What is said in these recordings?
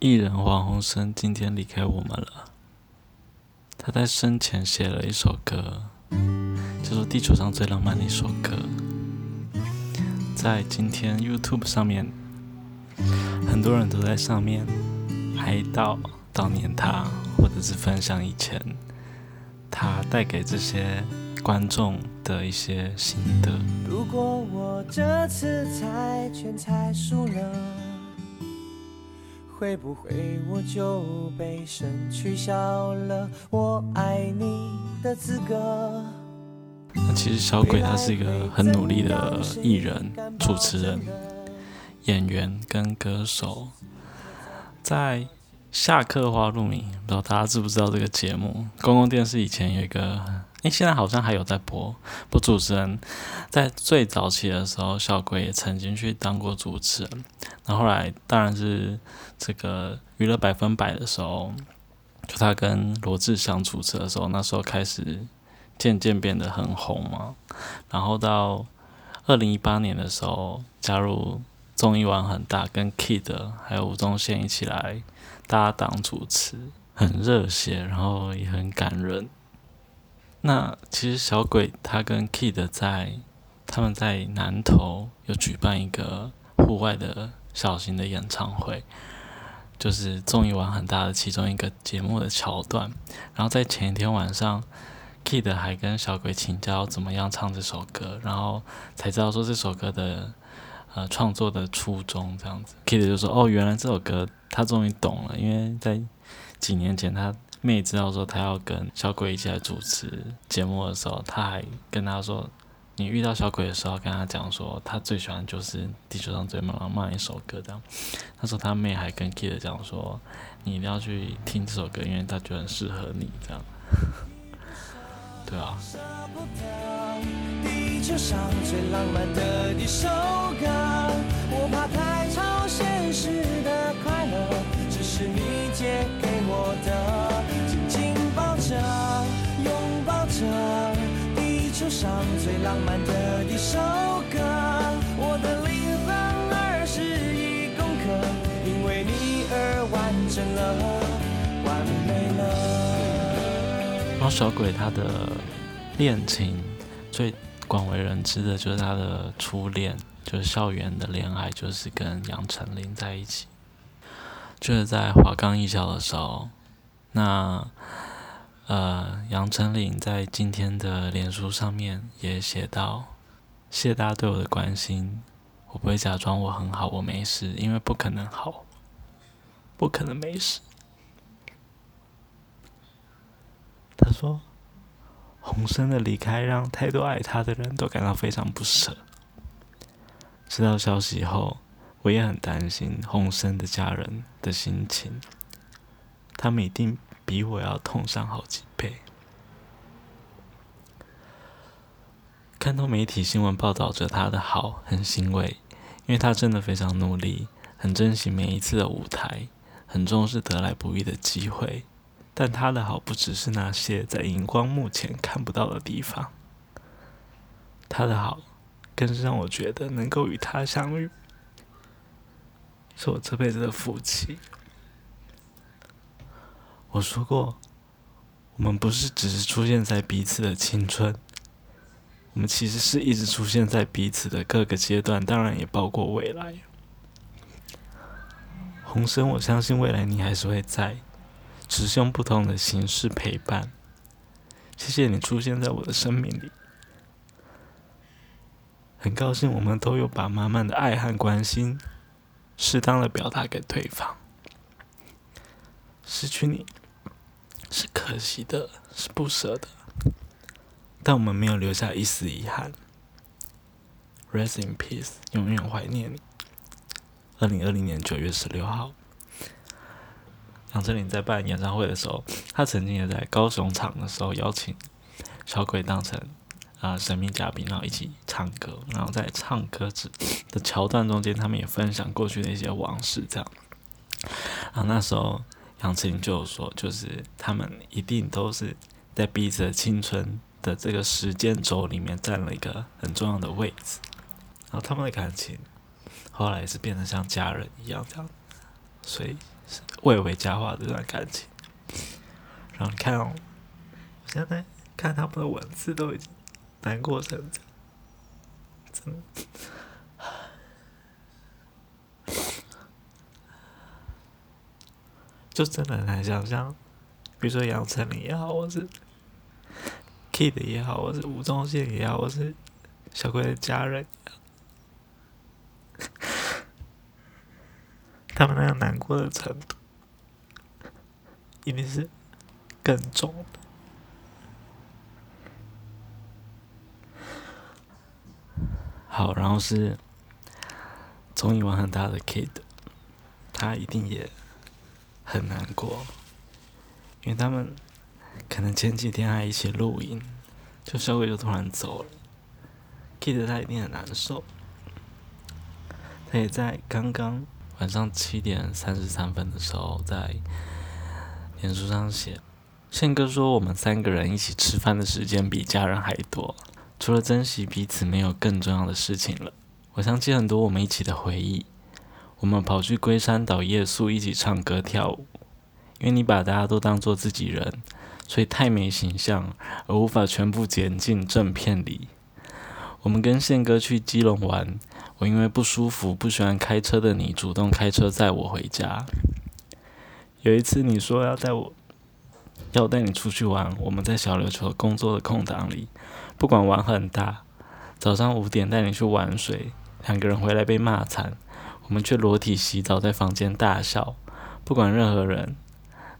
艺人黄鸿升今天离开我们了。他在生前写了一首歌，叫做《地球上最浪漫的一首歌》。在今天 YouTube 上面，很多人都在上面哀悼、悼念他，或者是分享以前他带给这些观众的一些心得。如果我这次猜拳猜输了。会不会我就被神取消了我爱你的资格？其实小鬼他是一个很努力的艺人、主持人、演员跟歌手。在下课花录影，不知道大家知不知道这个节目？公共电视以前有一个。诶，现在好像还有在播。播主持人在最早期的时候，小鬼也曾经去当过主持人。然后来，当然是这个娱乐百分百的时候，就他跟罗志祥主持的时候，那时候开始渐渐变得很红嘛。然后到二零一八年的时候，加入综艺玩很大，跟 Kid 还有吴宗宪一起来搭档主持，很热血，然后也很感人。那其实小鬼他跟 Kid 在他们在南投有举办一个户外的小型的演唱会，就是综艺玩很大的其中一个节目的桥段。然后在前一天晚上，Kid 还跟小鬼请教怎么样唱这首歌，然后才知道说这首歌的呃创作的初衷这样子。Kid 就说：“哦，原来这首歌他终于懂了，因为在几年前他。”妹知道说他要跟小鬼一起来主持节目的时候，他还跟他说：“你遇到小鬼的时候，跟他讲说他最喜欢就是地球上最浪漫一首歌。”这样，他说他妹还跟 Kid 讲说：“你一定要去听这首歌，因为他觉得很适合你。”这样，对啊。上最浪漫的一首歌，上最浪漫的一首歌我的灵魂二十一公克，因为你而完整了，完美了。然后小鬼他的恋情最广为人知的就是他的初恋，就是校园的恋爱，就是跟杨丞琳在一起，就是在华冈艺校的时候，那。呃，杨丞琳在今天的脸书上面也写到：“谢大家对我的关心，我不会假装我很好，我没事，因为不可能好，不可能没事。”他说：“洪生的离开让太多爱他的人都感到非常不舍。知道消息后，我也很担心洪生的家人的心情，他们一定。”比我要痛上好几倍。看到媒体新闻报道着他的好，很欣慰，因为他真的非常努力，很珍惜每一次的舞台，很重视得来不易的机会。但他的好不只是那些在荧光幕前看不到的地方，他的好更是让我觉得能够与他相遇，是我这辈子的福气。我说过，我们不是只是出现在彼此的青春，我们其实是一直出现在彼此的各个阶段，当然也包括未来。红生，我相信未来你还是会在，只是用不同的形式陪伴。谢谢你出现在我的生命里，很高兴我们都有把满满的爱和关心，适当的表达给对方。失去你。是可惜的，是不舍的，但我们没有留下一丝遗憾。Rest in peace，永远怀念你。二零二零年九月十六号，杨丞琳在办演唱会的时候，他曾经也在高雄场的时候邀请小鬼当成啊神秘嘉宾，然后一起唱歌。然后在唱歌之的桥段中间，他们也分享过去的一些往事，这样。啊，那时候。杨丞琳就说：“就是他们一定都是在彼此的青春的这个时间轴里面占了一个很重要的位置，然后他们的感情后来也是变得像家人一样这样，所以未为佳话这段感情。然后看哦，我现在看他们的文字都已经难过成这样，真的。就真的很难想象，比如说杨丞琳也好，或是 Kid 也好，或是吴宗宪也好，或是小鬼的家人，他们那样难过的程度，一定是更重的。好，然后是综艺玩很大的 Kid，他一定也。很难过，因为他们可能前几天还一起录音，就稍微就突然走了，Kid 他一定很难受。他也在刚刚晚上七点三十三分的时候，在脸书上写：宪哥说我们三个人一起吃饭的时间比家人还多，除了珍惜彼此，没有更重要的事情了。我想起很多我们一起的回忆。我们跑去龟山岛夜宿，一起唱歌跳舞。因为你把大家都当做自己人，所以太没形象，而无法全部剪进正片里。我们跟宪哥去基隆玩，我因为不舒服，不喜欢开车的你，主动开车载我回家。有一次你说要带我，要带你出去玩，我们在小琉球工作的空档里，不管玩很大，早上五点带你去玩水，两个人回来被骂惨。我们却裸体洗澡，在房间大笑，不管任何人。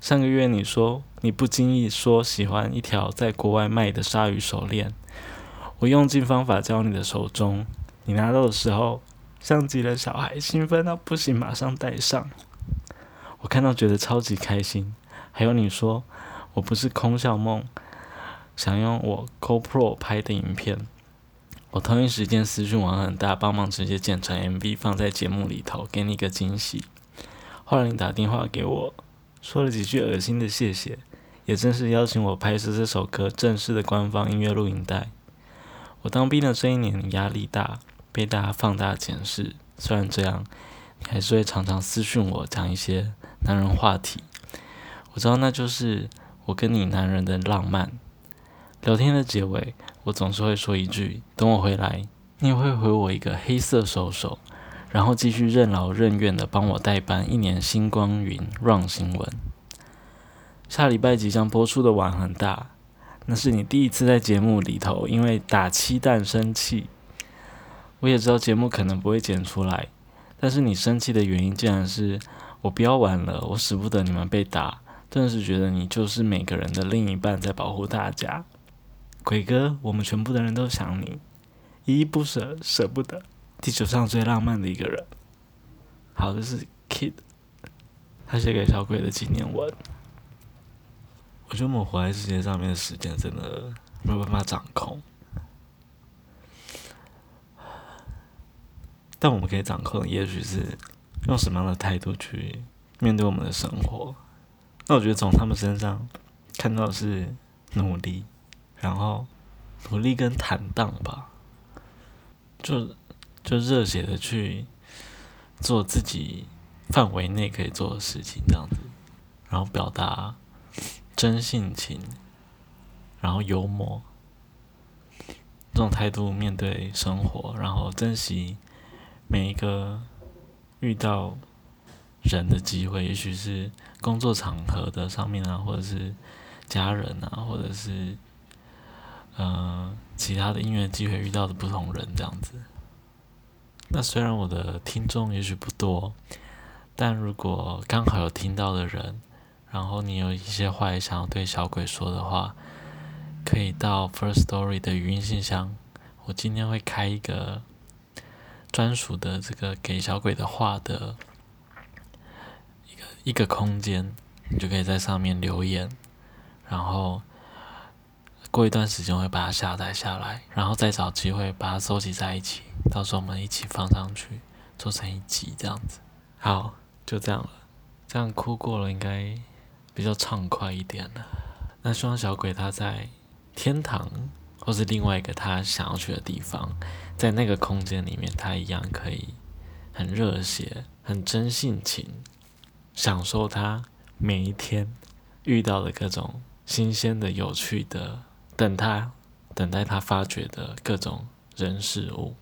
上个月你说你不经意说喜欢一条在国外卖的鲨鱼手链，我用尽方法交你的手中。你拿到的时候像极了小孩，兴奋到不行，马上戴上。我看到觉得超级开心。还有你说我不是空笑梦，想用我 GoPro 拍的影片。我同一时间私讯网很大，帮忙直接剪成 MV 放在节目里头，给你一个惊喜。后来你打电话给我，说了几句恶心的谢谢，也正式邀请我拍摄这首歌正式的官方音乐录影带。我当兵的这一年压力大，被大家放大检视。虽然这样，你还是会常常私讯我讲一些男人话题。我知道那就是我跟你男人的浪漫。聊天的结尾。我总是会说一句：“等我回来，你会回我一个黑色手手，然后继续任劳任怨的帮我代班一年星光云 run 新闻。下礼拜即将播出的碗很大，那是你第一次在节目里头因为打七蛋生气。我也知道节目可能不会剪出来，但是你生气的原因竟然是我不要玩了，我舍不得你们被打，顿时觉得你就是每个人的另一半在保护大家。”鬼哥，我们全部的人都想你，依依不舍，舍不得。地球上最浪漫的一个人，好的是 Kid，他写给小鬼的纪念文。我觉得我们活在世界上面的时间真的没有办法掌控，但我们可以掌控的，也许是用什么样的态度去面对我们的生活。那我觉得从他们身上看到的是努力。然后努力跟坦荡吧，就就热血的去做自己范围内可以做的事情，这样子，然后表达真性情，然后幽默这种态度面对生活，然后珍惜每一个遇到人的机会，也许是工作场合的上面啊，或者是家人啊，或者是。嗯，其他的音乐机会遇到的不同人这样子。那虽然我的听众也许不多，但如果刚好有听到的人，然后你有一些话也想要对小鬼说的话，可以到 First Story 的语音信箱。我今天会开一个专属的这个给小鬼的话的一个一个空间，你就可以在上面留言，然后。过一段时间会把它下载下来，然后再找机会把它收集在一起，到时候我们一起放上去，做成一集这样子。好，就这样了，这样哭过了应该比较畅快一点了。那希望小鬼他在天堂，或是另外一个他想要去的地方，在那个空间里面，他一样可以很热血、很真性情，享受他每一天遇到的各种新鲜的、有趣的，等他等待他发掘的各种人事物。